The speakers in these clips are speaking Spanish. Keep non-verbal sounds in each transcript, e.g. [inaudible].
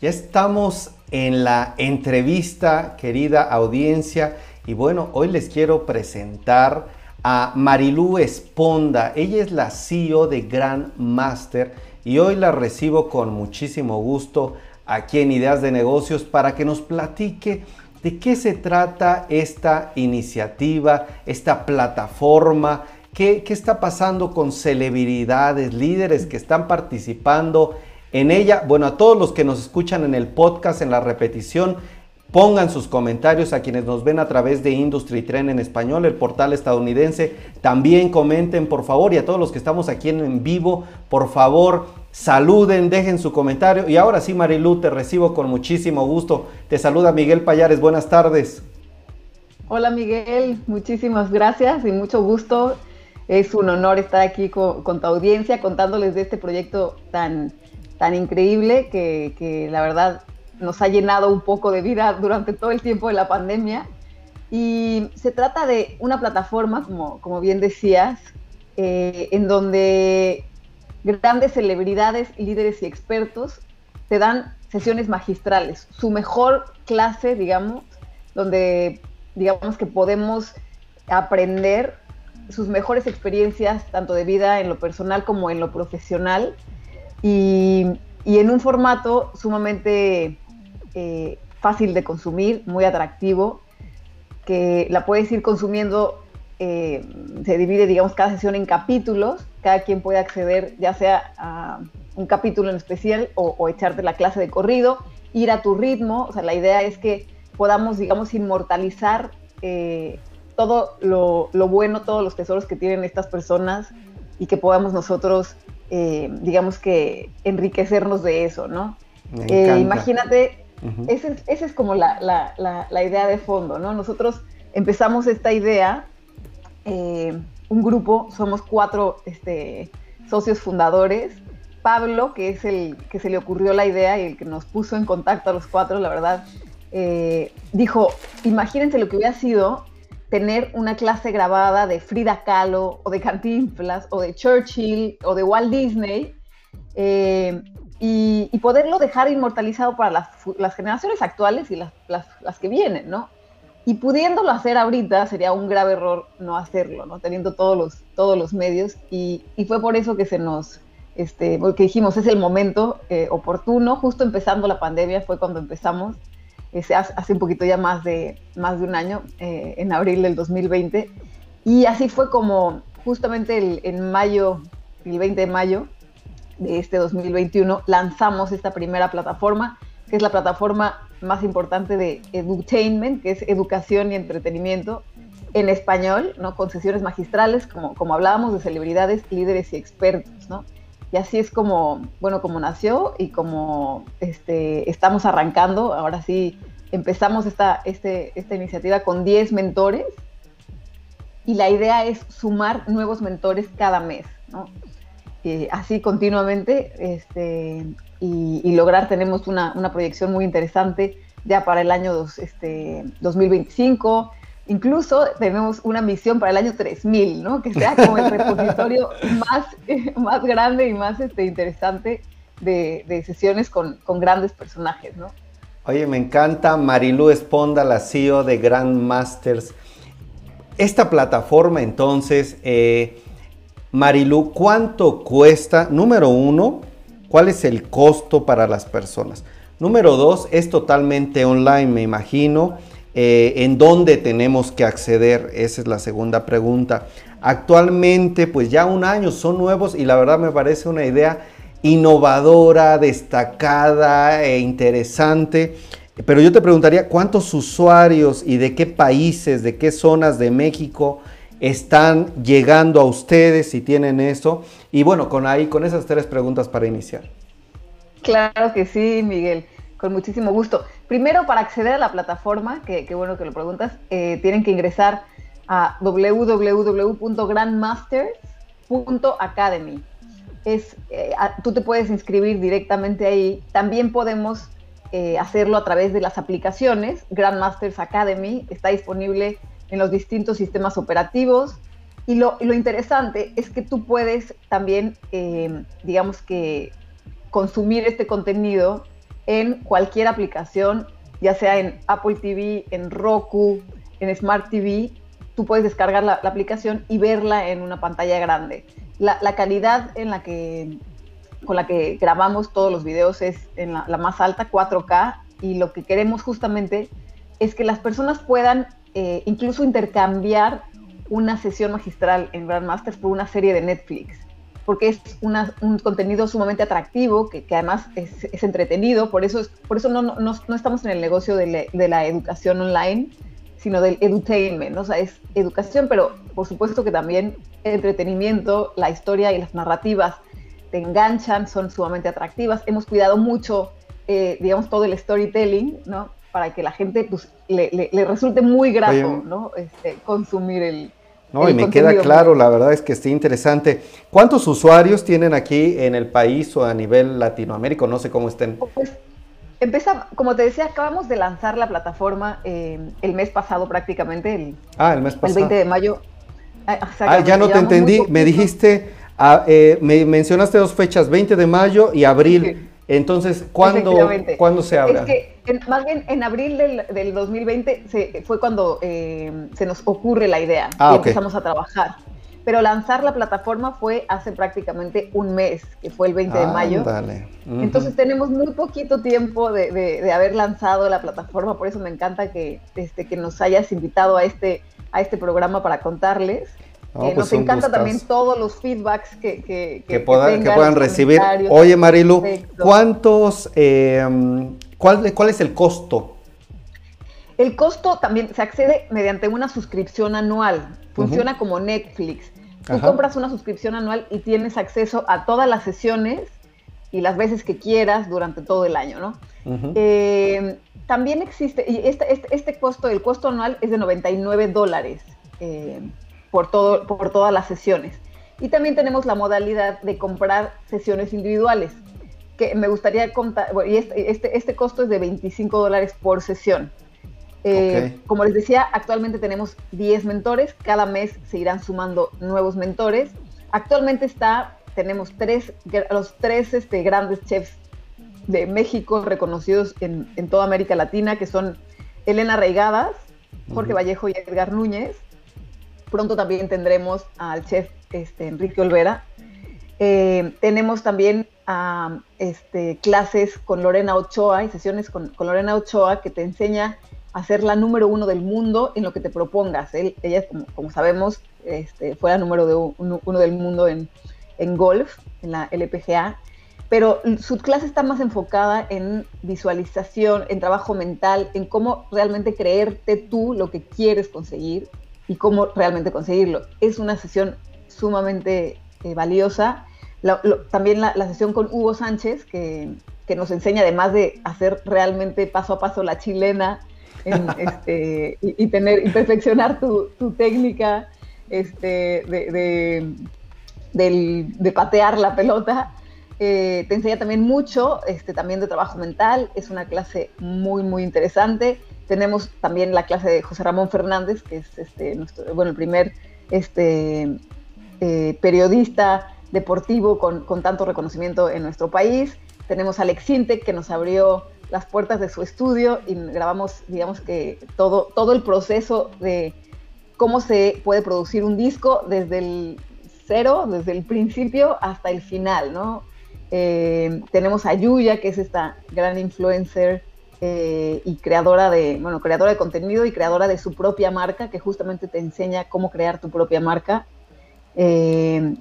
Ya estamos en la entrevista, querida audiencia, y bueno, hoy les quiero presentar a Marilú Esponda. Ella es la CEO de Grand Master y hoy la recibo con muchísimo gusto aquí en Ideas de Negocios para que nos platique de qué se trata esta iniciativa, esta plataforma, qué, qué está pasando con celebridades, líderes que están participando en ella. Bueno, a todos los que nos escuchan en el podcast, en la repetición, pongan sus comentarios a quienes nos ven a través de Industry Trend en español, el portal estadounidense. También comenten, por favor, y a todos los que estamos aquí en vivo, por favor, saluden, dejen su comentario. Y ahora sí, Marilu, te recibo con muchísimo gusto. Te saluda Miguel Payares. Buenas tardes. Hola Miguel, muchísimas gracias y mucho gusto. Es un honor estar aquí con, con tu audiencia contándoles de este proyecto tan tan increíble que, la verdad nos ha llenado un poco de vida durante todo el tiempo de la pandemia. Y se trata de una plataforma, como, como bien decías, eh, en donde grandes celebridades, líderes y expertos te dan sesiones magistrales, su mejor clase, digamos, donde digamos que podemos aprender sus mejores experiencias, tanto de vida en lo personal como en lo profesional, y, en un formato sumamente eh, fácil de consumir, muy atractivo, que la puedes ir consumiendo, eh, se divide, digamos, cada sesión en capítulos, cada quien puede acceder ya sea a un capítulo en especial o, echarte la clase de corrido, ir a tu ritmo, o sea, la idea es que podamos, digamos, inmortalizar eh, todo lo, bueno, todos los tesoros que tienen estas personas y que podamos nosotros eh, digamos que, enriquecernos de eso, ¿no? Eh, imagínate, esa es, como la, idea de fondo, ¿no? Nosotros empezamos esta idea, eh, un grupo, somos cuatro este, socios fundadores, Pablo, que es el que se le ocurrió la idea y el que nos puso en contacto a los cuatro, la verdad, dijo, imagínense lo que hubiera sido tener una clase grabada de Frida Kahlo o de Cantinflas o de Churchill o de Walt Disney eh, y, poderlo dejar inmortalizado para las, generaciones actuales y las, que vienen, ¿no? Y pudiéndolo hacer ahorita sería un grave error no hacerlo, ¿no? Teniendo todos los, todos los medios y, fue por eso que se nos, este, dijimos, es el momento eh, oportuno, justo empezando la pandemia fue cuando empezamos hace un poquito ya más de, más de un año, eh, en abril del 2020. Y así fue como justamente en mayo, el 20 de mayo de este 2021, lanzamos esta primera plataforma, que es la plataforma más importante de edutainment, que es educación y entretenimiento en español, ¿no? con sesiones magistrales, como, como hablábamos, de celebridades, líderes y expertos. ¿no? Y así es como, bueno, como nació y como este, estamos arrancando. Ahora sí, empezamos esta, este, esta iniciativa con 10 mentores y la idea es sumar nuevos mentores cada mes, ¿no? así continuamente este, y, lograr, tenemos una, una, proyección muy interesante ya para el año dos, este, 2025 Incluso tenemos una misión para el año 3000, ¿no? Que sea como el repositorio [laughs] más, [laughs] más grande y más este, interesante de, sesiones con, grandes personajes, ¿no? Oye, me encanta Marilú Esponda, la CEO de Grand Masters. Esta plataforma, entonces, eh, Marilú, ¿cuánto cuesta? Número uno, ¿cuál es el costo para las personas? Número dos, es totalmente online, me imagino. Eh, ¿En dónde tenemos que acceder? Esa es la segunda pregunta. Actualmente, pues ya un año son nuevos y la verdad me parece una idea innovadora, destacada e interesante. Pero yo te preguntaría, ¿cuántos usuarios y de qué países, de qué zonas de México están llegando a ustedes si tienen eso? Y bueno, con ahí, con esas tres preguntas para iniciar. Claro que sí, Miguel con muchísimo gusto. Primero, para acceder a la plataforma, que, bueno que lo preguntas, eh, tienen que ingresar a www.grandmasters.academy. Es, eh, tú te puedes inscribir directamente ahí. También podemos eh, hacerlo a través de las aplicaciones. Grandmasters Academy está disponible en los distintos sistemas operativos. Y lo, lo interesante es que tú puedes también, digamos que consumir este contenido en cualquier aplicación, ya sea en Apple TV, en Roku, en Smart TV, tú puedes descargar la, aplicación y verla en una pantalla grande. La, calidad con la que grabamos todos los videos es en la, más alta, 4K, y lo que queremos justamente es que las personas puedan eh, incluso intercambiar una sesión magistral en Grandmasters por una serie de Netflix, porque es un contenido sumamente atractivo, que, además es, entretenido, por eso, por eso no, no, estamos en el negocio de, de la educación online, sino del edutainment, o sea, es educación, pero por supuesto que también entretenimiento, la historia y las narrativas te enganchan, son sumamente atractivas. Hemos cuidado mucho, eh, digamos, todo el storytelling, ¿no? Para que la gente pues, le, resulte muy grato, ¿no? Este, consumir el, no, y me queda claro, la verdad es que está interesante. ¿Cuántos usuarios tienen aquí en el país o a nivel Latinoamérica? No sé cómo estén. Pues Empieza, como te decía, acabamos de lanzar la plataforma eh, el mes pasado prácticamente. El, ah, el mes pasado. El 20 de mayo. Ah, ah ya no te entendí. Me dijiste, ah, eh, me mencionaste dos fechas, 20 de mayo y abril. Entonces, ¿cuándo, ¿cuándo se abre? Es que más bien en abril del, 2020 se, fue cuando eh, se nos ocurre la idea ah, y empezamos a trabajar pero lanzar la plataforma fue hace prácticamente un mes, que fue el 20 de mayo. Entonces tenemos muy poquito tiempo de, haber lanzado la plataforma, por eso me encanta que, este, que nos hayas invitado a este, a este programa para contarles. Eh, pues nos encanta también todos los feedbacks que, que, que, puedan recibir. Oye, Marilu, ¿cuántos, eh, cuál, cuál es el costo? El costo también se accede mediante una suscripción anual. Funciona como Netflix. Tú compras una suscripción anual y tienes acceso a todas las sesiones y las veces que quieras durante todo el año, ¿no? Eh, también existe, y este, este, este, costo, el costo anual es de 99 dólares eh, por, todo, por todas las sesiones. Y también tenemos la modalidad de comprar sesiones individuales, que me gustaría contar, y este, este, este costo es de 25 dólares por sesión. Eh, como les decía, actualmente tenemos 10 mentores, cada mes se irán sumando nuevos mentores. Actualmente está, tenemos tres, los tres este, grandes chefs de México reconocidos en, toda América Latina, que son Elena Reigadas, Jorge Vallejo y Edgar Núñez. Pronto también tendremos al chef este, Enrique Olvera. Eh, tenemos también este, clases con Lorena Ochoa y sesiones con, Lorena Ochoa que te enseña a ser la número uno del mundo en lo que te propongas. ella, como, sabemos, este, fue la número uno, del mundo en, golf, en la LPGA, pero su clase está más enfocada en visualización, en trabajo mental, en cómo realmente creerte tú lo que quieres conseguir y cómo realmente conseguirlo. Es una sesión sumamente eh, valiosa. también la, sesión con Hugo Sánchez, que, que, nos enseña, además de hacer realmente paso a paso la chilena, [laughs] este, y, tener y perfeccionar tu, técnica este, de, de, patear la pelota. Eh, te enseña también mucho, este, también de trabajo mental. Es una clase muy, muy interesante. Tenemos también la clase de José Ramón Fernández, que es este, bueno, el primer este, eh, periodista deportivo con, con, tanto reconocimiento en nuestro país. Tenemos a Alex Sintec, que nos abrió las puertas de su estudio y grabamos, digamos que todo, todo el proceso de cómo se puede producir un disco desde el cero, desde el principio hasta el final, ¿no? Eh, tenemos a Yuya, que es esta gran influencer eh, y creadora de, bueno, creadora de contenido y creadora de su propia marca, que justamente te enseña cómo crear tu propia marca. Eh,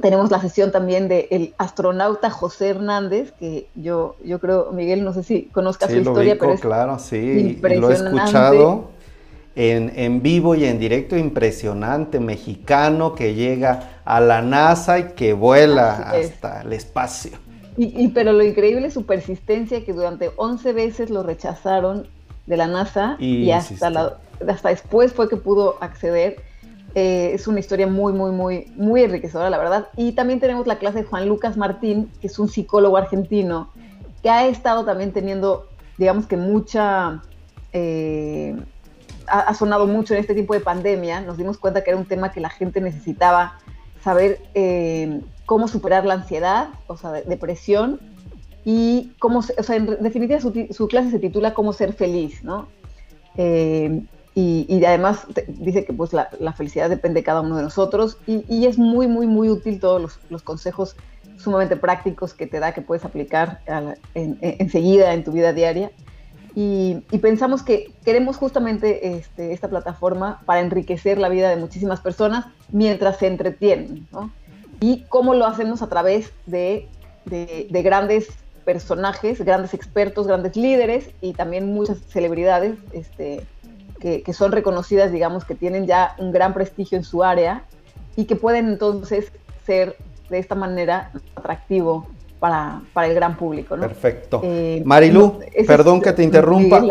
tenemos la sesión también del astronauta José Hernández, que yo, yo creo, Miguel, no sé si conozcas su historia, pero es claro, sí, lo he escuchado en, en, vivo y en directo, impresionante, mexicano que llega a la NASA y que vuela hasta el espacio. Y, pero lo increíble es su persistencia, que durante 11 veces lo rechazaron de la NASA y, hasta, la, hasta después fue que pudo acceder eh, es una historia muy, muy, muy, muy enriquecedora, la verdad. Y también tenemos la clase de Juan Lucas Martín, que es un psicólogo argentino, que ha estado también teniendo, digamos que mucha... Eh, ha, sonado mucho en este tiempo de pandemia. Nos dimos cuenta que era un tema que la gente necesitaba saber eh, cómo superar la ansiedad, o sea, depresión, y cómo, o sea, en definitiva su, clase se titula Cómo ser feliz, ¿no? Eh, y, además dice que pues la, felicidad depende de cada uno de nosotros y, es muy, muy, muy útil todos los, consejos sumamente prácticos que te da que puedes aplicar enseguida en tu vida diaria. Y, pensamos que queremos justamente este, esta plataforma para enriquecer la vida de muchísimas personas mientras se entretienen, ¿no? Y cómo lo hacemos a través de, de grandes personajes, grandes expertos, grandes líderes y también muchas celebridades este, que, son reconocidas, digamos, que tienen ya un gran prestigio en su área y que pueden entonces ser de esta manera atractivo para, el gran público. Perfecto. Eh, Marilu, perdón que te interrumpa.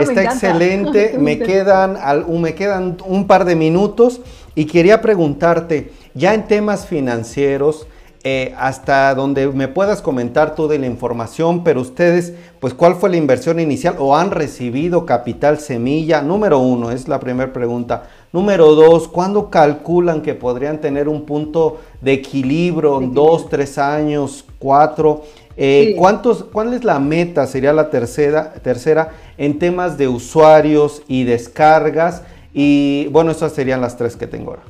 Está excelente, me quedan, me quedan un par de minutos y quería preguntarte, ya en temas financieros, eh, hasta donde me puedas comentar tú de la información, pero ustedes, pues, ¿cuál fue la inversión inicial o han recibido capital semilla? Número uno, es la primera pregunta. Número dos, ¿cuándo calculan que podrían tener un punto de equilibrio? ¿Dos, tres años, cuatro? Eh, ¿cuántos, ¿Cuál es la meta? Sería la tercera, tercera en temas de usuarios y descargas. Y bueno, esas serían las tres que tengo ahora.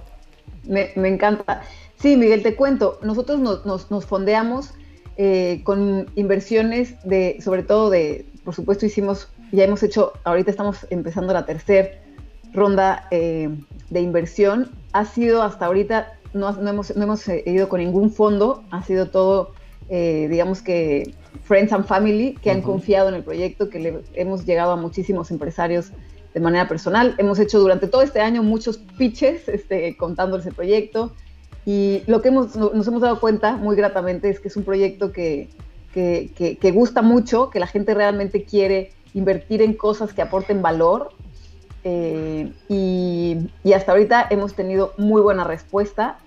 Me, me encanta. Sí, Miguel, te cuento. Nosotros nos, fondeamos eh, con inversiones de, sobre todo de, por supuesto, hicimos, ya hemos hecho, ahorita estamos empezando la tercera ronda eh, de inversión. Ha sido hasta ahorita, no, hemos, no hemos eh, ido con ningún fondo, ha sido todo, digamos que, friends and family que han confiado en el proyecto, que le hemos llegado a muchísimos empresarios de manera personal. Hemos hecho durante todo este año muchos pitches este, contándoles el proyecto y lo que nos hemos dado cuenta muy gratamente es que es un proyecto que, que, gusta mucho, que la gente realmente quiere invertir en cosas que aporten valor. Eh, y, hasta ahorita hemos tenido muy buena respuesta.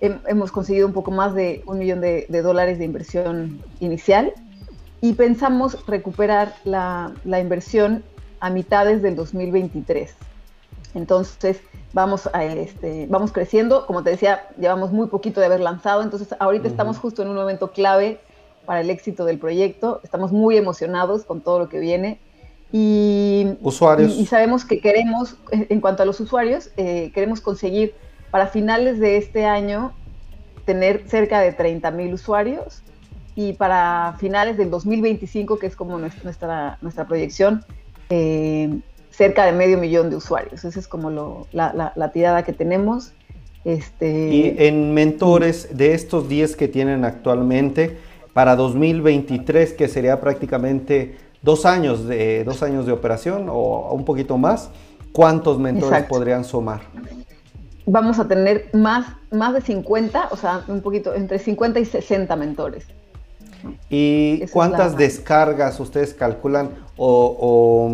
hemos conseguido un poco más de un millón de, dólares de inversión inicial y pensamos recuperar la, la inversión a mitades del 2023. Entonces, vamos, a este, vamos creciendo. Como te decía, llevamos muy poquito de haber lanzado, entonces ahorita estamos justo en un momento clave para el éxito del proyecto. Estamos muy emocionados con todo lo que viene. Y, usuarios. Y, sabemos que queremos, en cuanto a los usuarios, eh, queremos conseguir para finales de este año tener cerca de 30 mil usuarios y para finales del 2025, que es como nuestra, nuestra proyección, eh, cerca de medio millón de usuarios. Esa es como la, tirada que tenemos. Este, y en mentores de estos 10 que tienen actualmente, para 2023, que sería prácticamente dos años de, dos años de operación o un poquito más, ¿cuántos mentores podrían sumar? Vamos a tener más, más de 50, o sea, un poquito, entre 50 y 60 mentores. ¿Y cuántas descargas ustedes calculan? O,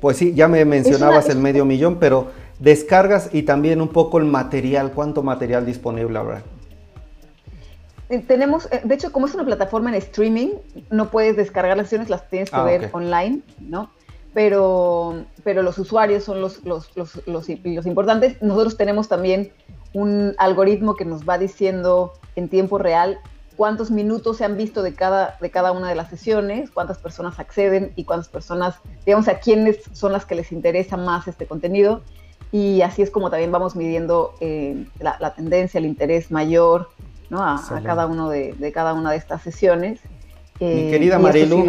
pues sí, ya me mencionabas el medio millón, pero descargas y también un poco el material, ¿cuánto material disponible habrá? Eh, tenemos, eh, de hecho, como es una plataforma en streaming, no puedes descargar las sesiones, las tienes que ah, ver online, ¿no? Pero, pero los usuarios son los, los, los, los importantes. Nosotros tenemos también un algoritmo que nos va diciendo en tiempo real cuántos minutos se han visto de cada, de cada una de las sesiones, cuántas personas acceden y cuántas personas, digamos, a quiénes son las que les interesa más este contenido. Y así es como también vamos midiendo eh, la, tendencia, el interés mayor ¿no? a, cada uno de, cada una de estas sesiones. Mi eh, querida Marilu,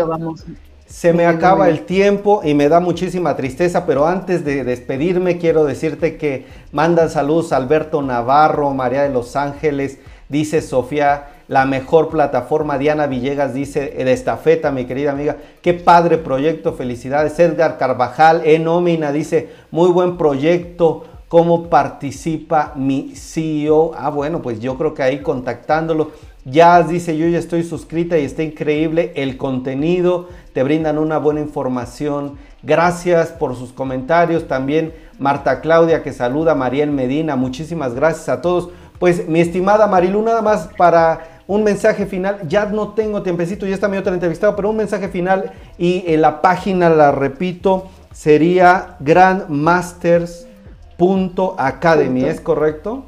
se me acaba el tiempo y me da muchísima tristeza, pero antes de despedirme quiero decirte que mandan saludos a Alberto Navarro, María de los Ángeles, dice Sofía la mejor plataforma. Diana Villegas dice de estafeta, mi querida amiga. Qué padre proyecto, felicidades. Edgar Carvajal, en nómina, dice, muy buen proyecto. ¿Cómo participa mi CEO? Ah, bueno, pues yo creo que ahí contactándolo. Ya dice, yo ya estoy suscrita y está increíble el contenido. Te brindan una buena información. Gracias por sus comentarios. También Marta Claudia que saluda, Mariel Medina. Muchísimas gracias a todos. Pues mi estimada Marilu, nada más para un mensaje final. Ya no tengo tiempecito, ya está mi otra entrevistado, pero un mensaje final y en la página, la repito, sería grandmasters.academy, ¿es correcto?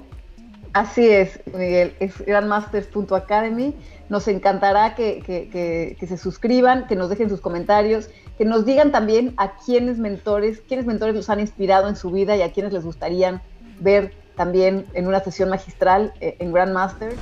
Así es, Miguel, es grandmasters.academy. Nos encantará que, que, se suscriban, que nos dejen sus comentarios, que nos digan también a quiénes mentores, quiénes mentores los han inspirado en su vida y a quiénes les gustaría ver también en una sesión magistral eh, en Grandmasters.